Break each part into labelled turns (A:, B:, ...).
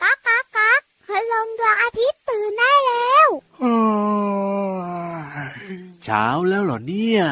A: ก๊ากก๊ากก๊ากพลงดวงอาทิตย์ตื่นได้แล้ว
B: เช้าแล้วเหรอเนี่ย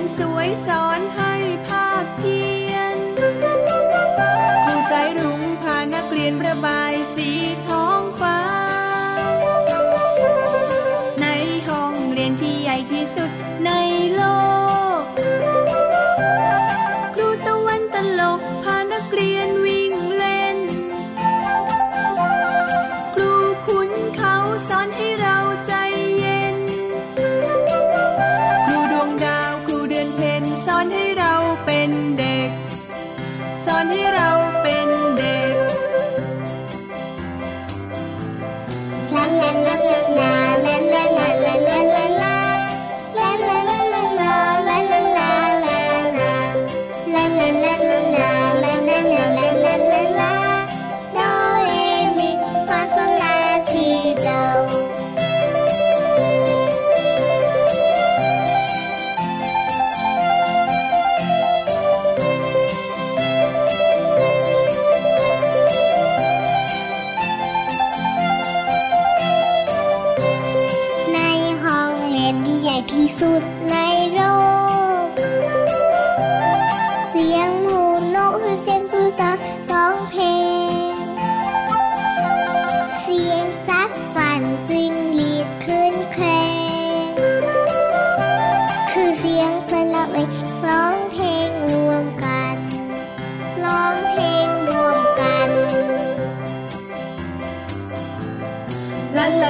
A: นสว
C: ยสอนให้ภาคเพียนครูสายรุ้งพานักเรียนประบายสีท้องฟ้า ในห้องเรียนที่ใหญ่ที่สุด
D: ใน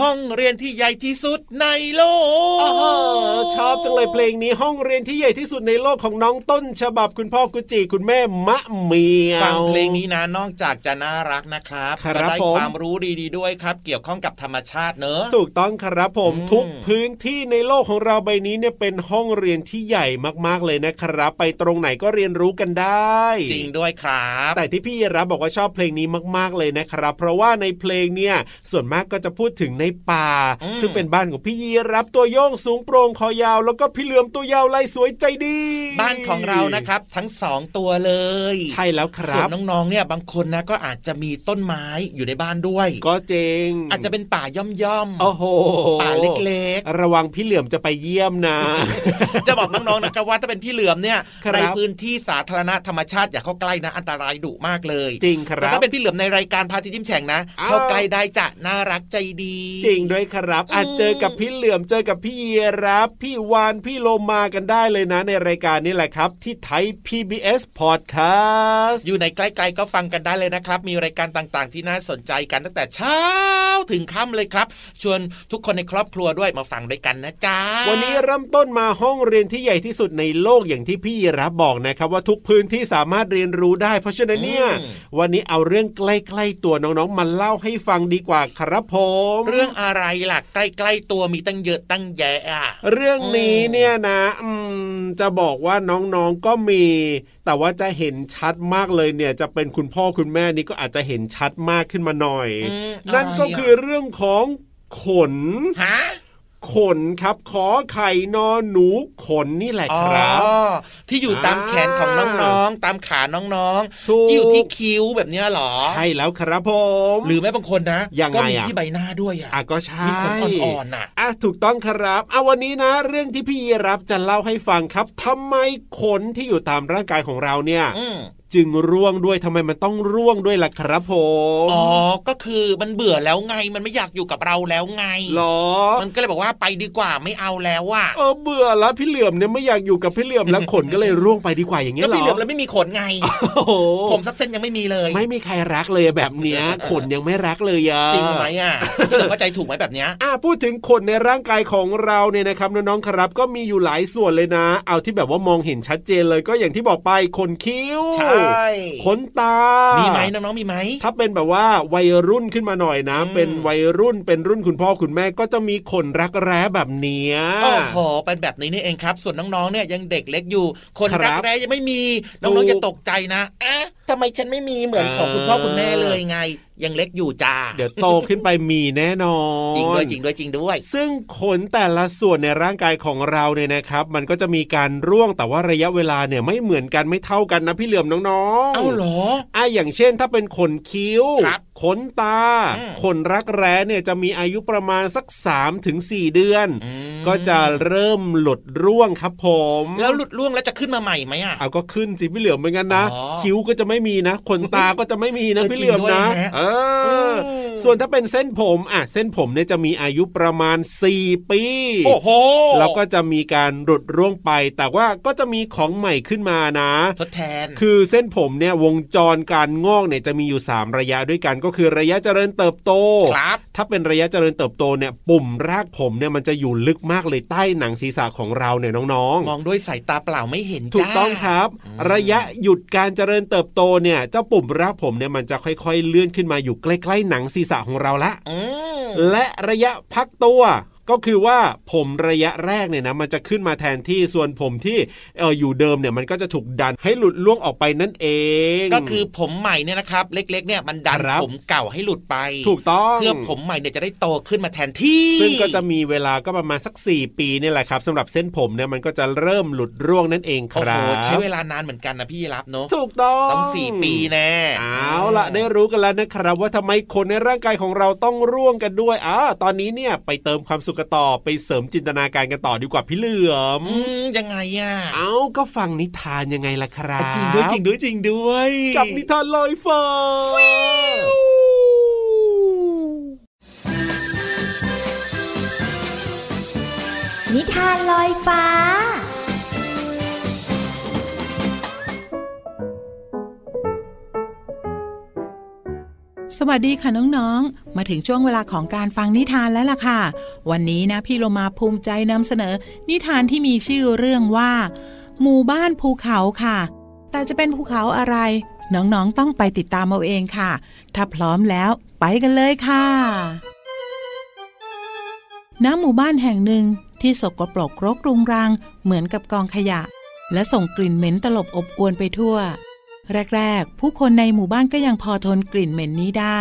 D: ห้องเรียนที่ใหญ่ที่สุดในโลก
E: โอ้โหชอบจังเลยเพลงนี้ห้องเรียนที่ใหญ่ที่สุดในโลกของน้องต้น ฉบับคุณพ่อกุจิคุณแม่มะเหมียว
D: ฟังเพลงนี้นะนอกจากจะน่ารักนะครับ
E: ครับ
D: ก็ได้
E: ผม
D: ความรู้ดีๆด้วยครับ เกี่ยวข้องกับธรรมชาติเนอะ
E: ถูกต้องครับผม
D: อืม
E: ทุกพื้นที่ในโลกของเราใบนี้เนี่ยเป็นห้องเรียนที่ใหญ่มากๆเลยนะครับ ไปตรงไหนก็เรียนรู้กันได้
D: จริงด้วยครับ
E: แต่ที่พี่รับบอกว่าชอบเพลงนี้มากๆเลยนะครับ เพราะว่าในเพลงเนี่ยส่วนมากก็จะพูดถึงในป่า
D: อืม
E: ซึ่งเป็นบ้านของพี่ยีรับตัวโยงสูงโปร่งคอยาว แล้วก็พี่เหลือมตัวยาวลายสวยใจดี
D: บ้านของเรานะครับ ทั้งสองตัวเลย
E: ใช่แล้วค
D: ส่ว
E: รั
D: น
E: บ
D: น้องๆเนี่ยบางคนนะก็อาจจะมีต้นไม้อยู่ในบ้านด้วย
E: ก็เจง
D: อาจจะเป็นป่าย่อม
E: โอ้โห
D: ป่าเล็ก
E: ระวังพี่เหลือมจะไปเยี่ยมนะ
D: ๆจะบอกน้องๆนะครับว่าถ้าเป็นพี่เหลือมเนี่ย
E: ครับ
D: ในพื้นที่สาธารณะธรรมชาติอย่าเข้าใกล้นะอันตรายดุมากเลย
E: จริงค
D: แต่
E: รับ
D: ถ้าเป็นพี่เหลือมในรายการพาทิตย์ยิ้มแฉ่งนะ
E: อ้าว
D: เข้าใกล้ได้จะน่ารักใจดี
E: จริงด้วยครับอาจเจอกับพี่เหลื่อมเจอกับพี่เยรับพี่วานพี่โลมากันได้เลยนะ ในรายการนี้แหละครับ ที่ไทย PBS Podcast
D: อยู่ในใกล้ๆก็ฟังกันได้เลยนะครับ มีรายการต่างๆ ที่น่าสนใจกันตั้งแต่เช้าถึงค่ำเลยครับ ชวนทุกคนในครอบครัวด้วยมาฟังด้วยกันนะจ๊ะ
E: วันนี้เริ่มต้นมาห้องเรียนที่ใหญ่ที่สุดในโลกอย่างที่พี่ยีรับบอกนะครับ ว่าทุกพื้นที่สามารถเรียนรู้ได้ เพราะฉะนั้นเนี่ยวันนี้เอาเรื่องใกล้ๆตัวน้องๆมาเล่าให้ฟังดีกว่าครับผม
D: เรื่องอะไรล่ะใกล้ๆตัวมีตั้งเยอะตั้งแยะอะ
E: เรื่องนี้เนี่ยนะอืมจะบอกว่าน้องๆก็มี แต่ว่าจะเห็นชัดมากเลยเนี่ยจะเป็นคุณพ่อคุณแม่นี่ก็อาจจะเห็นชัดมากขึ้นมาหน่อย
D: อืม
E: นั่นก็
D: อะไรอะ
E: คือเรื่องของขน
D: ฮะ
E: ขนครับ ขอไข่นอนหนูขนนี่แหละ
D: อ๋อ
E: ครับ
D: ที่อยู่ตามแขนของน้องๆ ตามขาน้อง
E: ถูก
D: ๆที่อยู่ที่คิ้วแบบเนี้ยเหรอ
E: ใช่แล้วครับผม
D: หรือแม้บางคนนะ
E: ยังไง
D: ก็มี
E: อะ
D: ที่ใบหน้าด้วยอะ
E: อะก็ใช่
D: มีขนอ่อนๆน่ะ
E: อะถูกต้องครับอะวันนี้นะ เรื่องที่พี่ยีรับจะเล่าให้ฟังครับทำไมขนที่อยู่ตามร่างกายของเราเนี่ย
D: อืม
E: จึงร่วงด้วยทำไมมันต้องร่วงด้วยล่ะครับผม
D: อ๋อก็คือมันเบื่อแล้วไงมันไม่อยากอยู่กับเราแล้วไง
E: หรอ
D: มันก็เลยบอกว่าไปดีกว่าไม่เอาแล้วอะ
E: เออเบื่อแล้วพี่เหลื่อมเนี่ยไม่อยากอยู่กับพี่เหลื่อมแล้วขนก็เลยร่วงไปดีกว่าอย่างเงี้
D: ก็
E: ยเหรอ
D: พี่เหลือมแล้วไม่มีขนไง
E: โอ้โห
D: ผมสักเส้นยังไม่มีเลย
E: ไม่มีใครรักเลยแบบเนี้ยขนยังไม่รักเลยอะ
D: จริงไหมอะพี่เหลือมเข้าใจถูกไหมแบบเนี้ย
E: อะพูดถึงขนในร่างกายของเราเนี่ยนะครับน้องๆครับ ก็มีอยู่หลายส่วนเลยนะ เอาที่แบบว่ามองเห็นชัดเจนเลยก็อย่างที่บอกไปขนคิ้ว
D: ใช่
E: ขนตา
D: มี
E: มี
D: ไหมน้องๆมีไหม
E: ถ้าเป็นแบบว่าวัยรุ่นขึ้นมาหน่อยนะ
D: อืม
E: เป็นวัยรุ่นเป็นรุ่นคุณพ่อคุณแม่ก็จะมีขนรักแร้แบบเนี้ย
D: โอ้โหเป็นแบบนี้นี่เองครับ ส่วนน้องๆเนี่ยยังเด็กเล็กอยู่ คน
E: ครับ
D: รักแร้ยังไม่มี น้
E: ถู
D: อง
E: ก
D: ๆอย่าตกใจนะ เอ๊ะ ทำไมฉันไม่มีเหมือนของคุณพ่อคุณแม่เลยไง ยังเล็กอยู่จ้า
E: เดี๋ยวโตขึ้นไปมีแน่นอน
D: จริงด้วยจริงด้วยจริงด้วย
E: ซึ่งขนแต่ละส่วนในร่างกายของเราเนี่ยนะครับ มันก็จะมีการร่วงแต่ว่าระยะเวลาเนี่ยไม่เหมือนกันไม่เท่ากันนะพี่เหลือมน้องๆ
D: เอ้าเหรอ
E: อะอย่างเช่นถ้าเป็นขนคิ้ว
D: ครับ
E: ขนตา
D: อืม
E: ขนรักแร้เนี่ยจะมีอายุประมาณสัก3ถึง4เดือน
D: อืม
E: ก็จะเริ่มหลุดร่วงครับผม
D: แล้วหลุดร่วงแล้วจะขึ้นมาใหม่ไหมอะ
E: เอาก็ขึ้นสิพี่เหลือมเหมือนกันนะ
D: อ๋อ
E: คิ้วก็จะไม่มีนะขนตาก็จะไม่มีนะ
D: เออ
E: พี่เหลือมนะ
D: จริงด้วยฮะ
E: เออ
D: อืม
E: ส่วนถ้าเป็นเส้นผมอะเส้นผมเนี่ยจะมีอายุประมาณ 4 ปี
D: โอ้โห
E: แล้วก็จะมีการหลุดร่วงไป แต่ว่าก็จะมีของใหม่ขึ้นมานะ
D: ทดแทน
E: คือเส้นผมเนี่ยวงจรการงอกเนี่ยจะมีอยู่ 3 ระยะด้วยกัน ก็คือระยะเจริญเติบโต
D: ครับ
E: ถ้าเป็นระยะเจริญเติบโตเนี่ยปุ่มรากผมเนี่ยมันจะอยู่ลึกมากเลยใต้หนังศีรษะของเราเนี่ยน้องๆ
D: มองด้วยสายตาเปล่าไม่เห็น
E: ถูก
D: จ้า
E: ต้องครับ
D: อืม
E: ระยะหยุดการเจริญเติบโตเนี่ยเจ้าปุ่มรากผมเนี่ยมันจะค่อยๆ เลื่อนขึ้นมาอยู่ใกล้ๆหนังศีรษะของเราละ
D: อืม
E: และระยะพักตัว ก็คือว่าผมระยะแรกเนี่ยนะมันจะขึ้นมาแทนที่ส่วนผมที่เอออยู่เดิมเนี่ยมันก็จะถูกดันให้หลุดล่วงออกไปนั่นเอง
D: ก็คือผมใหม่เนี่ยนะครับ เล็ก ๆ เนี่ยมันดัน
E: ครับ
D: ผมเก่าให้หลุดไป
E: ถูกต้อง
D: เพื่อผมใหม่เนี่ยจะได้โตขึ้นมาแทนที่
E: ซึ่งก็จะมีเวลาก็ประมาณสัก 4 ปีเนี่ยแหละครับสำหรับเส้นผมเนี่ยมันก็จะเริ่มหลุดร่วงนั่นเองค
D: โอ้
E: รั
D: โห
E: บ
D: ใช้เวลานานเหมือนกันนะพี่รับเนาะ
E: ถูกต้อง
D: ต้องสี่ปีแน่
E: เอาล่ะได้รู้กันแล้วนะครับ ว่าทำไมคนในร่างกายของเราต้องร่วงกันด้วยอ่าตอนนี้เนี่ยไปเติมความสุขกันต่อไปเสริมจินตนาการกันต่อดีกว่าพี่เหลือม
D: อืมยังไงอะ
E: เอาก็ฟังนิทานยังไงล่ะครับ
D: จริงด้วยจริงด้วยจริงด้วย
E: กับนิทานลอยฟ้า
F: นิทานลอยฟ้า
G: สวัสดีค่ะน้องๆ มาถึงช่วงเวลาของการฟังนิทานแล้วล่ะค่ะ วันนี้นะพี่โลมาภูมิใจนำเสนอ นิทานที่มีชื่อเรื่องว่า หมู่บ้านภูเขาค่ะ แต่จะเป็นภูเขาอะไร น้องๆต้องไปติดตามเอาเองค่ะ ถ้าพร้อมแล้วไปกันเลยค่ะณหมู่บ้านแห่งหนึ่งที่สกปรกรกรุงรังเหมือนกับกองขยะ และส่งกลิ่นเหม็นตลบอบอวนไปทั่ว แรก ๆ ผู้คนในหมู่บ้านก็ยังพอทนกลิ่นเหม็นนี้ได้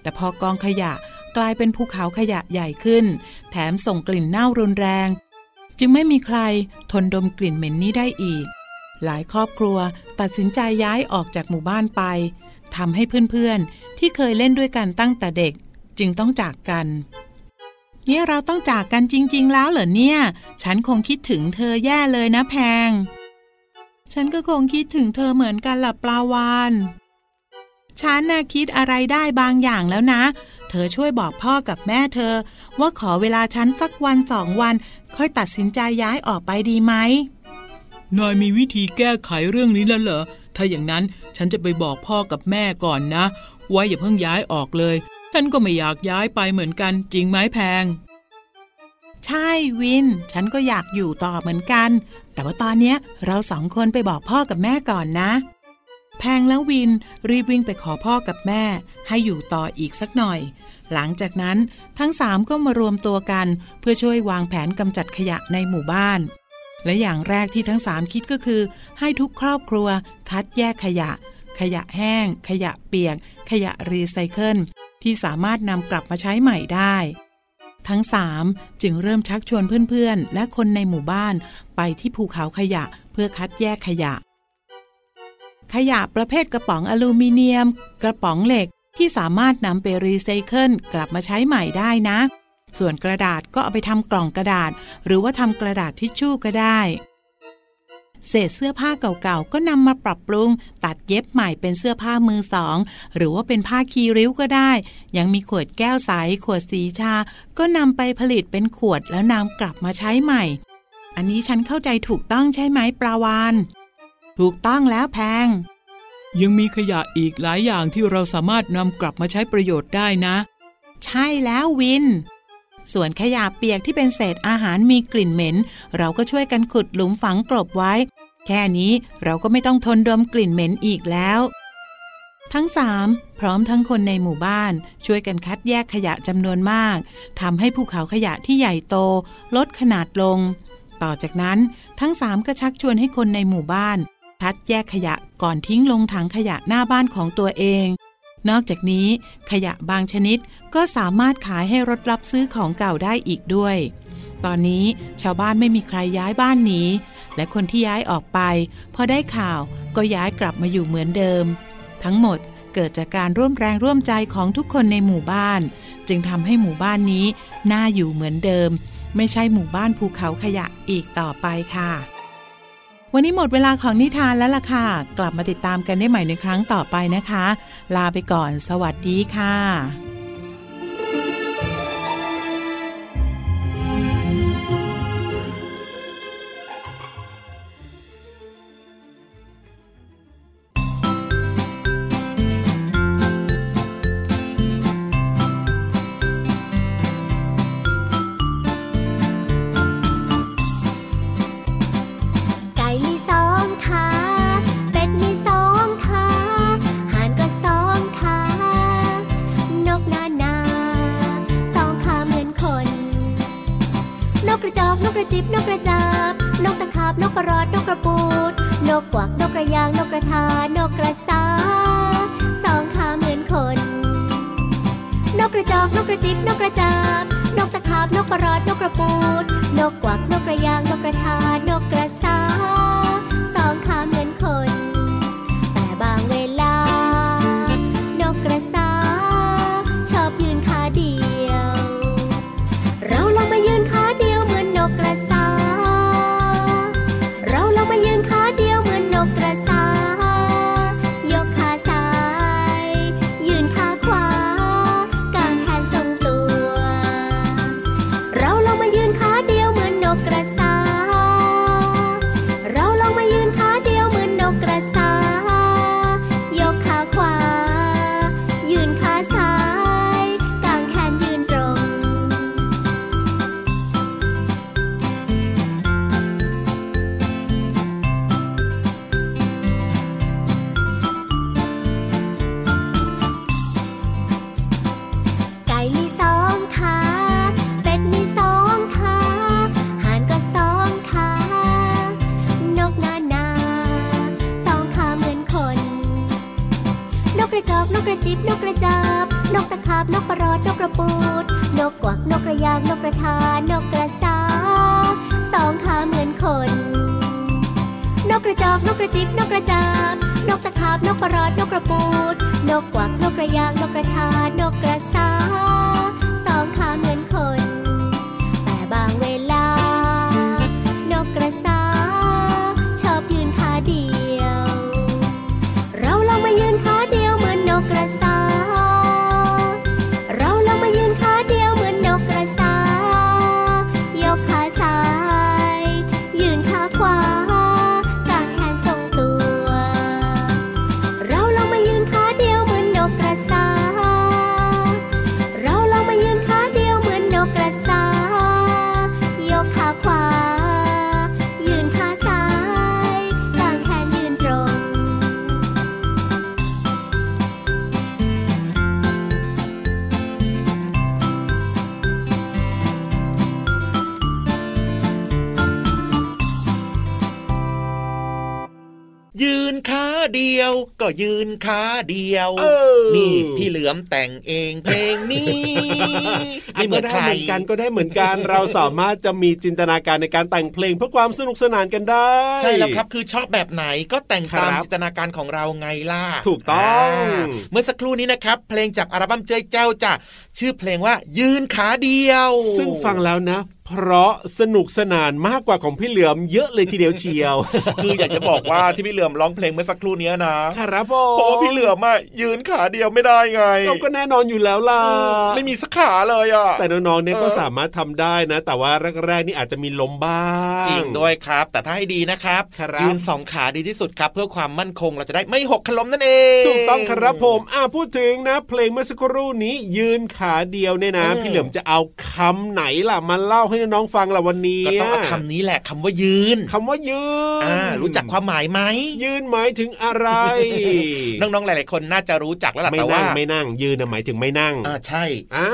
G: แต่พอกองขยะกลายเป็นภูเขาขยะใหญ่ขึ้น แถมส่งกลิ่นเน่ารุนแรง จึงไม่มีใครทนดมกลิ่นเหม็นนี้ได้อีก หลายครอบครัวตัดสินใจย้ายออกจากหมู่บ้านไปทำให้เพื่อนๆ ที่เคยเล่นด้วยกันตั้งแต่เด็ก จึงต้องจากกันเนี่ยเราต้องจากกันจริง ๆ แล้วเหรอเนี่ย ฉันคงคิดถึงเธอแย่เลยนะแพง ฉันก็คงคิดถึงเธอเหมือนกันล่ะปลาวานฉันน่ะคิดอะไรได้บางอย่างแล้วนะ เธอช่วยบอกพ่อกับแม่เธอ ว่าขอเวลาฉันสักวันสองวัน ค่อยตัดสินใจย้ายออกไปดีไหม
H: นายมีวิธีแก้ไขเรื่องนี้แล้วเหรอ ถ้าอย่างนั้นฉันจะไปบอกพ่อกับแม่ก่อนนะ ว่าอย่าเพิ่งย้ายออกเลย ฉันก็ไม่อยากย้ายไปเหมือนกัน จริงไหมแพง
G: ใช่วิน ฉันก็อยากอยู่ต่อเหมือนกัน แต่ว่าตอนเนี้ยเราสองคนไปบอกพ่อกับแม่ก่อนนะ แพงแล้ววินรีบวิ่งไปขอพ่อกับแม่ ให้อยู่ต่ออีกสักหน่อย หลังจากนั้นทั้งสามก็มารวมตัวกัน เพื่อช่วยวางแผนกำจัดขยะในหมู่บ้าน และอย่างแรกที่ทั้งสามคิดก็คือ ให้ทุกครอบครัว คัดแยกขยะ ขยะแห้ง ขยะเปียก ขยะรีไซเคิลที่สามารถนำกลับมาใช้ใหม่ได้ ทั้งสามจึงเริ่มชักชวนเพื่อนๆ และคนในหมู่บ้านไปที่ภูเขาขยะเพื่อคัดแยกขยะ ขยะประเภทกระป๋องอลูมิเนียม กระป๋องเหล็กที่สามารถนำไปรีไซเคิลกลับมาใช้ใหม่ได้นะ ส่วนกระดาษก็เอาไปทำกล่องกระดาษ หรือว่าทำกระดาษทิชชู่ก็ได้ เศษเสื้อผ้าเก่าๆ ก็นำมาปรับปรุง ตัดเย็บใหม่เป็นเสื้อผ้ามือสอง หรือว่าเป็นผ้าคีริ้วก็ได้ ยังมีขวดแก้วใส ขวดสีชา ก็นำไปผลิตเป็นขวดแล้วนำกลับมาใช้ใหม่ อันนี้ฉันเข้าใจถูกต้องใช่ไหมปลาวานถูกต้องแล้วแพง
H: ยังมีขยะอีกหลายอย่างที่เราสามารถนำกลับมาใช้ประโยชน์ได้นะ
G: ใช่แล้ววินส่วนขยะเปียกที่เป็นเศษอาหารมีกลิ่นเหม็น เราก็ช่วยกันขุดหลุมฝังกลบไว้ แค่นี้เราก็ไม่ต้องทนดมกลิ่นเหม็นอีกแล้ว ทั้งสามพร้อมทั้งคนในหมู่บ้าน ช่วยกันคัดแยกขยะจำนวนมากทำให้ภูเขาขยะที่ใหญ่โต ลดขนาดลง ต่อจากนั้นทั้งสามก็ชักชวนให้คนในหมู่บ้าน คัดแยกขยะก่อนทิ้งลงถังขยะหน้าบ้านของตัวเอง นอกจากนี้ ขยะบางชนิดก็สามารถขายให้รถรับซื้อของเก่าได้อีกด้วย ตอนนี้ชาวบ้านไม่มีใครย้ายบ้านหนี และคนที่ย้ายออกไป พอได้ข่าวก็ย้ายกลับมาอยู่เหมือนเดิม ทั้งหมดเกิดจากการร่วมแรงร่วมใจของทุกคนในหมู่บ้าน จึงทำให้หมู่บ้านนี้น่าอยู่เหมือนเดิม ไม่ใช่หมู่บ้านภูเขาขยะอีกต่อไปค่ะ วันนี้หมดเวลาของนิทานแล้วล่ะค่ะ กลับมาติดตามกันได้ใหม่ในครั้งต่อไปนะคะ ลาไป
A: ก่อน สวัสดีค่ะ กูด นกกวักนกกระยางนกกระทาน ระจิบนกกระจาบ นกตะขาบ นกกระรอด นกกระปูด นกกวัก นกกระยาง นกกระทานกกระ ก็ยืนขาเดียวเออนี่
D: พี่เหลือมแต่งเองเพลงนี้ไม่เหมือนใคร
E: ก็ได้เหมือนกันก็ได้เหมือนกันเราสามารถจะมีจินตนาการในการแต่งเพลงเพื่อความสนุกสนานกันได้
D: ใช่แล้วครับคือชอบแบบไหนก็แต่งตาม
E: ครับ
D: จินตนาการของเราไงล่ะ
E: ถูกต้องา
D: เมื่อสักครู่นี้นะครับ เพลงจากอัลบั้มเจ้ยเจ้าจ้ะชื่อเพลงว่ายืนขาเดียว
E: ซึ่งฟังแล้วนะเพราะสนุกสนานมากกว่าของพี่เหลือมเยอะเลยทีเดียวเชียว
D: คืออยากจะบอกว่าที่พี่เหลือมร้องเพลงเมื่อสักครู่นี้นะครับ
E: ผม
D: เพราะว่าพี่เหลือมอะยืนขาเดียวไม่ได้ไง
E: เราก็แน่นอนอยู่แล้วล่ะ
D: ไม่มีสักขาเลยอะ
E: แต่น้องๆเนี่ย
D: เออ
E: ก็สามารถทำได้นะ แต่ว่าแรกๆนี่อาจจะมีล้มบ้าง
D: จริงด้วยครับ แต่ถ้าให้ดีนะครับ
E: ครับ
D: ยืนสองขาดีที่สุดครับ เพื่อความมั่นคงเราจะได้ไม่หกขล้มนั่นเอง
E: ถูกต้องครับผมอ่าพูดถึงนะ เพลงเมื่อสักครู่นี้ยืนขาเดียวเนี่ยนะ
D: อืม
E: พี่เหลือมจะเอาคำไหนล่ะมาเล่าให้น้องๆฟังล่ะวันนี้
D: ก็ต้องเอาคำนี้แหละคำว่ายืน
E: คำว่ายืน
D: อ่ารู้จักความหมายไหม
E: ยืนหมายถึงอะไร
D: น้องๆหลายๆคนน่าจะรู้จักแล้วล่ะ
E: ไม่
D: แต่
E: นั่
D: ว่า
E: งไม่นั่งยืนน่ะหมายถึงไม่นั่ง
D: อ่าใช่
E: อ่า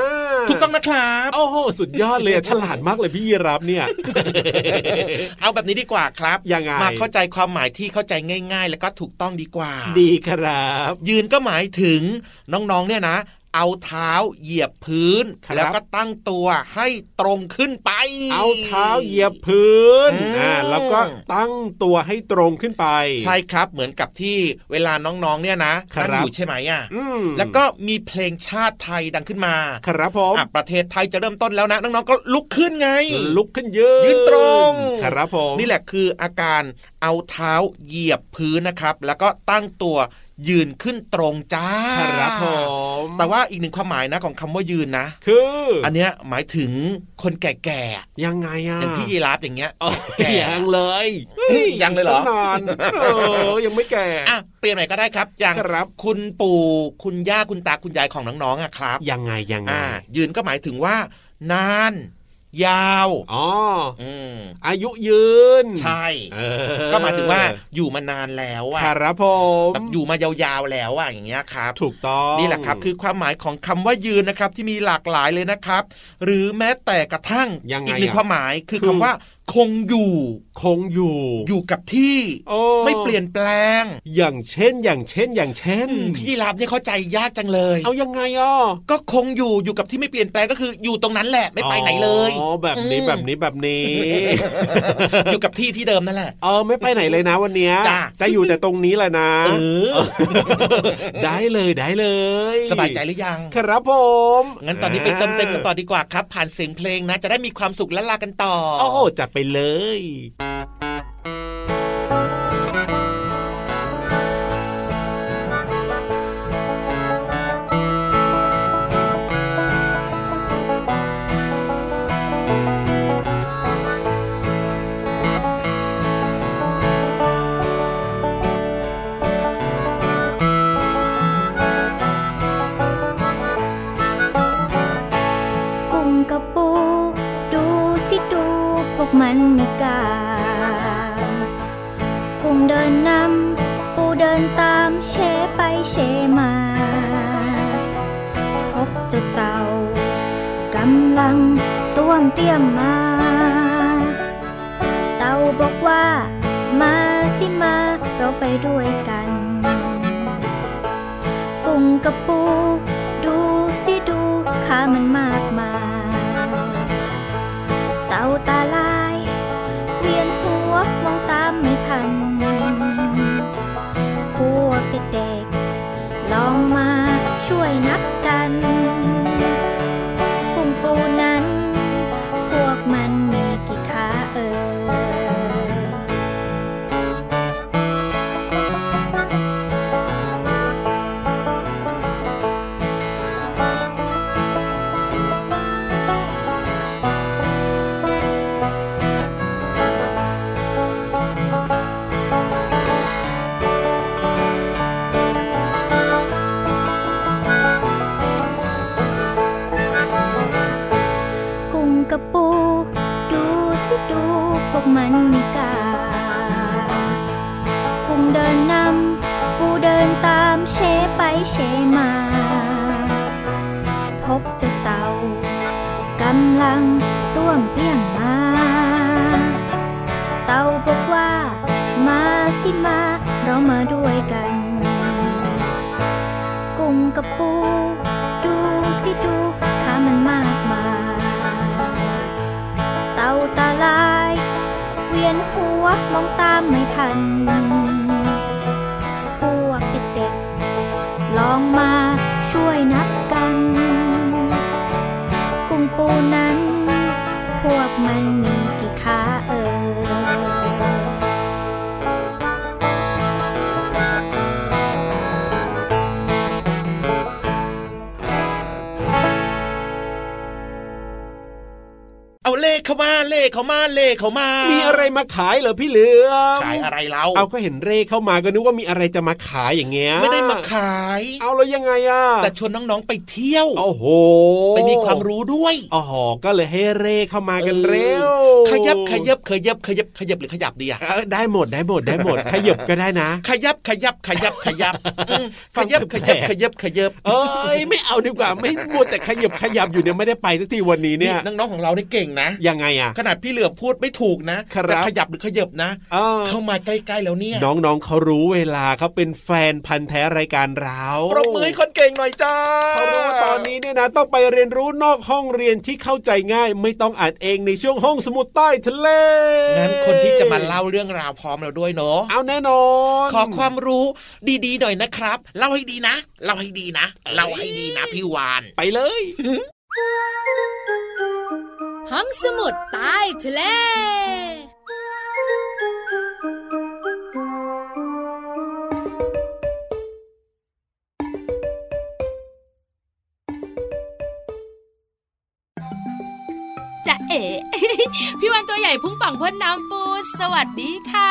D: ถูกต้องนะครับ
E: โอ้โหสุดยอดเลยอะฉลาดมากเลยพี่ยีรับเนี่ย
D: เอาแบบนี้ดีกว่าครับ
E: ยังไง
D: มาเข้าใจความหมายที่เข้าใจง่าย ๆ แล้วก็ถูกต้องดีกว่า
E: ดีครับ
D: ยืนก็หมายถึงน้องๆเนี่ยนะ เอาเท้าเหยียบพื้น
E: ครับ
D: แล้วก็ตั้งตัวให้ตรงขึ้นไป
E: เอาเท้าเหยียบพื้น
D: อืม
E: อ่าแล้วก็ตั้งตัวให้ตรงขึ้นไป
D: ใช่ครับเหมือนกับที่เวลาน้องๆเนี่ยนะครับนั่งอยู่ใช่ไหมอะ
E: อืม
D: แล้วก็มีเพลงชาติไทยดังขึ้นมา
E: ครับผม
D: อะประเทศไทยจะเริ่มต้นแล้วนะน้องๆก็ลุกขึ้นไง
E: ลุกขึ้นยืน
D: ยืนตรง
E: ครับผม
D: นี่แหละคืออาการเอาเท้าเหยียบพื้นนะครับ แล้วก็ตั้งตัว ยืนขึ้นตรงจ้า
E: ครับผม
D: แต่ว่าอีกหนึ่งความหมายนะของคำว่ายืนนะ
E: คือ
D: อันเนี้ยหมายถึงคนแก่ๆอะ
E: ยังไงอะ
D: อย่างพี่ยีราฟอย่างเงี้ย
E: อ๋อ
D: แก่
E: ยังเลย
D: ยังเลยเหรอ
E: ตั้นานเออยังไม่แก่
D: อะเปลี่ยนใหม่ก็ได้ครับอย่าง
E: ครับ
D: คุณปู่คุณย่าคุณตาคุณยายของน้องๆอะครับ
E: ยังไงยังไง
D: อ่ายืนก็หมายถึงว่านาน ยาว
E: อ๋อ
D: อืม
E: อายุยืน
D: ใช่
E: เออ
D: ก็หมายถึงว่าอยู่มานานแล้วอะ
E: ครับผม
D: แบบอยู่มายาวๆแล้วอะอย่างเงี้ยครับ
E: ถูกต้อง
D: นี่แหละครับ คือความหมายของคำว่ายืนนะครับที่มีหลากหลายเลยนะครับ หรือแม้แต่กระทั่ง
E: ยังไง
D: อีกหนึ่ง
E: อะ
D: ความหมายคือ
E: คือ
D: คำว่า คงอยู่
E: คงอยู่
D: อยู่กับที่
E: โอ้
D: ไม่เปลี่ยนแปลง
E: อย่างเช่น อย่างเช่น อย่างเช่น
D: อืมพี่ยีราฟเนี่ยเข้าใจยากจังเลย
E: เอายังไงอะ
D: ก็คงอยู่อยู่กับที่ไม่เปลี่ยนแปลงก็คืออยู่ตรงนั้นแหละไม่ไปไหนเลย
E: อ๋อแบบนี้
D: อืม
E: แบบนี้แบบนี้
D: อยู่กับที่ที่เดิมนั่นแหละ
E: เออไม่ไปไหนเลยนะวันเนี้ย
D: จ้ะ
E: จะอยู่แต่ตรงนี้แหละนะ
D: เออ
E: ได้เลยได้เลย
D: สบายใจหรือยัง
E: ครับผม
D: งั้นตอนนี้ไปเติมเต็มกันต่อดีกว่าครับ ผ่านเสียงเพลงนะ จะได้มีความสุขและลากันต่อ
E: โอ้โหจัดไปเลย
A: มากมายเต่าตาลาันมิกา กุ้งเดินนำปูเดินตามเชไปเชมา พบเจ้าเต่ากำลังต้วมเตี้ยมมา เต่าบอกว่ามาสิมาเรามาด้วยกัน กุ้งกับปู ดูสิดูข้ามันมากมาย หัวมองตามไม่ทัน
D: เอาเลขเข้ามาเลขเข้ามาเลขเข้ามา
E: มี
D: มี
E: อะไรมาขายเหรอพี่เหลือม
D: ขายอะไรเรา
E: เอาก็เห็นเร่เข้ามาก็นึกว่ามีอะไรจะมาขายอย่างเงี้ย
D: ไม่ได้มาขาย
E: เอาแล้วยังไงอะ
D: แต่ชวนน้องๆไปเที่ยว
E: โอ้โห
D: ไปมีความรู้ด้วย
E: อ๋อก็เลยให้เร่เข้ามากันเร็ว
D: ขยับขยับขยับขยับขยับหรือขยับดีอะ
E: เออได้หมดได้หมดได้หมด ขยับก็ได้นะ
D: ขยับขยับขยับขยับอืม
E: ฟั
D: ข
E: ง
D: ยับ
E: แป
D: ข
E: ล
D: ยั
E: ก
D: บขยับขยับ
E: เอ้ยไม่เอาดีกว่าไม่มัวแต่ขยับขยับอยู่เนี่ยไม่ได้ไปสักทีวันนี้เนี่ย
D: น้องๆของเราเนี่เก่งนะ
E: ยังไงอะ
D: ขนาดพี่เหลือพูดไม่ถูกนะครับแต่ขยับหรือขยับนะ
E: เออ
D: เข้ามาใกล้ๆแล้วเนี่ย
E: น้องๆเขารู้เวลาเขาเป็นแฟนพันธ์แท้รายการเรา
D: ปรบมือให้คนเก่งหน่อยจ้า
E: เขารู้ว่าตอนนี้เนี่ยนะ ต้องไปเรียนรู้นอกห้องเรียนที่เข้าใจง่าย ไม่ต้องอ่านเองในช่วงห้องสมุดใต้ทะเล
D: งั้นคนที่จะมาเล่าเรื่องราวพร้อมเราด้วยเนาะ
E: เอาแน่นอน
D: ขอความรู้ดีๆหน่อยนะครับ เล่าให้ดีนะ เล่าให้ดีนะ เล่าให้ดีนะพี่วาน
E: ไปเลย
C: ห้องสมุดใต้ทะเลจะเอ๋ พี่วันตัวใหญ่พุ่งป่องพ่นน้ำปูสวัสดีค่ะ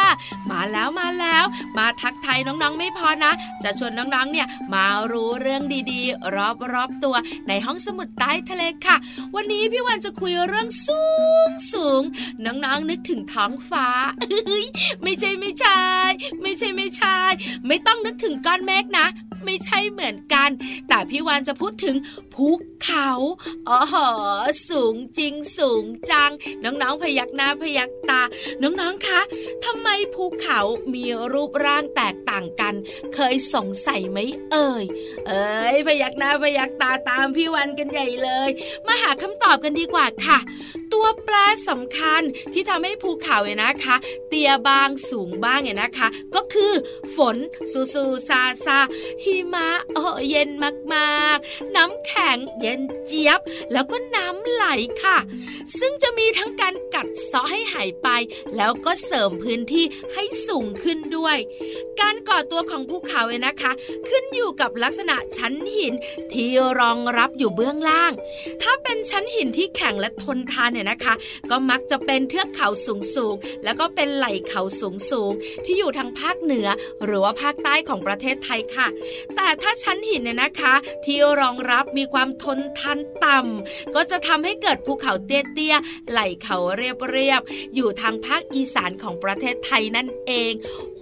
C: มาแล้วมาแล้ว มาทักทายน้องๆไม่พอนะ จะชวนน้องๆเนี่ยมารู้เรื่องดีๆ รอบๆตัวในห้องสมุดใต้ทะเลค่ะ วันนี้พี่วันจะคุยเรื่องสูงสูงน้องๆนึกถึงท้องฟ้าไม่ใช่ไม่ใช่ไม่ใช่ไม่ใช่ ไม่ต้องนึกถึงก้อนเมฆนะ ไม่ใช่เหมือนกัน แต่พี่วานจะพูดถึงภูเขาอ๋อหอสูงจริงสูงจังน้องๆพยักหน้าพยักตา น้องๆคะทำไมภูเขามีรูปร่างแตกต่างกัน เคยสงสัยไหมเอ่ย เอ้ยพยักหน้าพยักตาตามพี่วันกันใหญ่เลย มาหาคำตอบกันดีกว่าค่ะ ตัวแปรสำคัญที่ทำให้ภูเขาเนี่ยนะคะ เตี้ยบางสูงบ้างเนี่ยนะคะ ก็คือฝนซูซูซาซาหิมะโอเย็นมากๆ น้ำแข็งเย็นเจี๊ยบ แล้วก็น้ำไหลค่ะ ซึ่งจะมีทั้งการกัดเซาะให้หายไป แล้วก็เสริมพื้นที่ให้สูงขึ้นด้วย การก่อตัวของภูเขาเนี่ยนะคะ ขึ้นอยู่กับลักษณะชั้นหินที่รองรับอยู่เบื้องล่าง ถ้าเป็นชั้นหินที่แข็งและทนทานเนี่ยนะคะ ก็มักจะเป็นเทือกเขาสูงสูงแล้วก็เป็นไหล่เขาสูงสูงที่อยู่ทางภาคเหนือ หรือว่าภาคใต้ของประเทศไทยค่ะ แต่ถ้าชั้นหินเนี่ยนะคะ ที่รองรับมีความทนทานต่ำก็จะทำให้เกิดภูเขาเตี้ยๆไหล่เขาเรียบๆอยู่ทางภาคอีสานของประเทศไทยนั่นเอง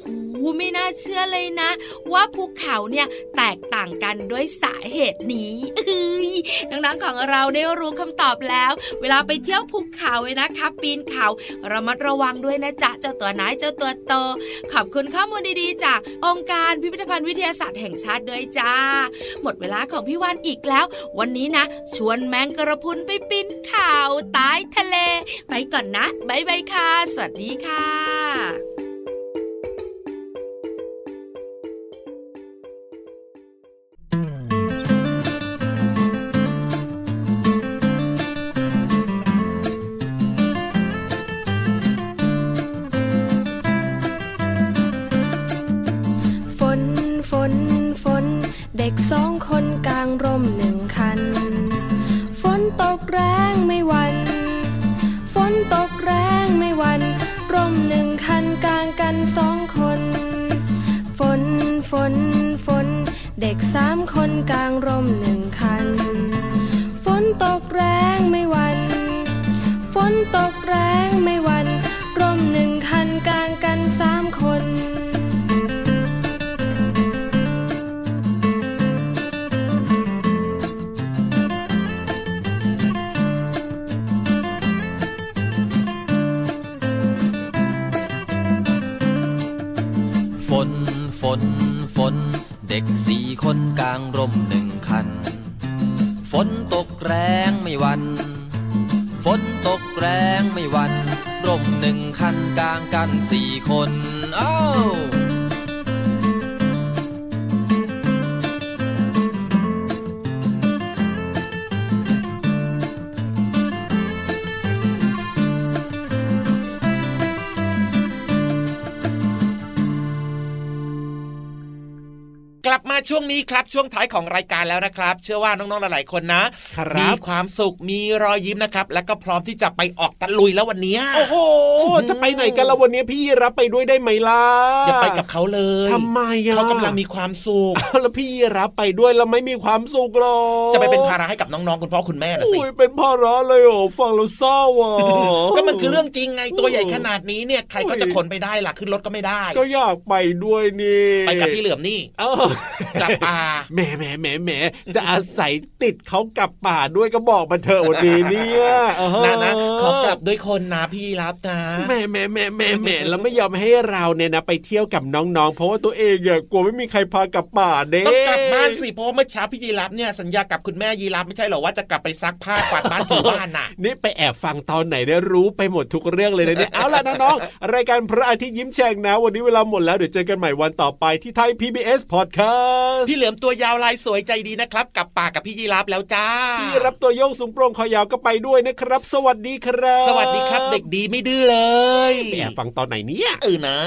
C: หูไม่น่าเชื่อเลยนะ ว่าภูเขาเนี่ยแตกต่างกันด้วยสาเหตุนี้เอ้ยน้องๆของเราได้รู้คำตอบแล้ว เวลาไปเที่ยวภูเขาเลยนะคะปีนเขาระมัดระวังด้วยนะจ๊ะเจ้าตัวน้อยเจ้าตัวโต ขอบคุณข้อมูลดีๆ จากองค์การพิพิธภัณฑ์วิทยาศาสตร์แห่งชาติด้วยจ้า หมดเวลาของพี่วันอีกแล้ว วันนี้นะ ชวนแมงกระพุนไปปีนเขาใต้ทะเลไปก่อนนะบายบายค่ะ สวัสดีค่ะ
I: ฝนฝนฝนเด็กสองคนกลางร่มหนึ่งคัน ฝนตกแรงไม่หวัน ด็กสามคนกลางร่มหนึ่งคัน นตกแรงไม่วันฝนตกแรงไม่วันร่มหนึ่งคันกลางกันสี่คน
J: อ้าว
D: กลับมาช่วงนี้ครับช่วงท้ายของรายการแล้วนะครับ เชื่อว่าน้องๆหลายๆคนนะครับมีความสุขมีรอยยิ้มนะครับ แล้วก็พร้อมที่จะไปออกตะลุยแล้ววันเนี้ย
E: โอ้โหจะไปไหนกันละวันนี้พี่รับไปด้วยได้ไหมล่ะ
D: อย่าไปกับเขาเลย
E: ทำไมอะ
D: เขากำลังมีความสุข
E: อ้าวแล้วพี่รับไปด้วยแล้วไม่มีความสุขหรอ
D: จะไปเป็นภาระให้กับน้องๆคุณพ่อคุณแม่นะสิ
E: โอ้ยเป็นภาระเลยโอ้ฟังแล้วเศร้าอะ
D: ก็มันคือเรื่องจริงไงตัวใหญ่ขนาดนี้เนี่ยใครก็จะขนไปได้ล่ะขึ้นรถก็ไม่ได้
E: ก็อยากไปด้วยนี่
D: ไปกับพี่เหลือมนี่
E: เออก
D: ลับป่า
E: แหมแหมแหมแหมจะอาศัยติดเขากลับป่าด้วยก็บอกมาเถอะวันนี้เนี่ยเออ
D: นะนะขอกลับด้วยคนนะพี่รับนะ
E: แหมแหมแหมแหมแหมแล้วไม่ยอมให้เราเนี่ยนะไปเที่ยวกับน้องๆ เพราะว่าตัวเองเนี่ยกลัวไม่มีใครพากลับป่าเด้
D: ต้องกลับบ้านสิเพราะว่าเมื่อเช้าพี่ยีรับเนี่ยสัญญากับคุณแม่ยีรับไม่ใช่เหรอว่าจะกลับไปซักผ้ากวาดบ้านถูบ้านน่ะ
E: นี่ไปแอบฟังตอนไหนได้รู้ไปหมดทุกเรื่องเลยนะเนี่ยเอาล่ะน้องๆรายการพระอาทิตย์ยิ้มแฉ่งนะ วันนี้เวลาหมดแล้วเดี๋ยวเจอกันใหม่วันต่อไปที่ไทย PBS Podcast
D: พี่เหลือมตัวัวยาวลายสวยใจดีนะครับ กับป่ากับพี่ยีรับแล้วจ้า
E: พี่รับตัวโยงสูงโปร่งคอยาวก็ไปด้วยนะครับ สวัสดีครับ
D: สวัสดีครับ เด็กดีไม่ดื้อเลย
E: ไปแอบฟังตอนไหนเนี่ย
D: เออนะ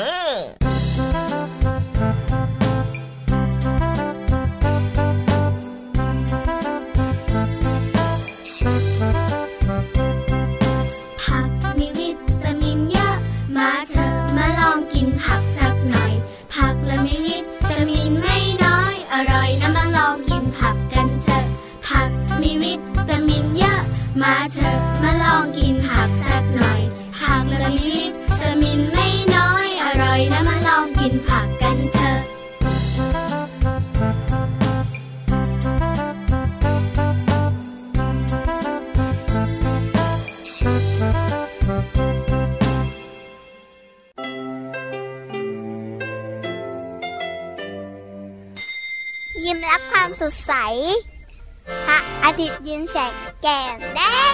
A: ยิ้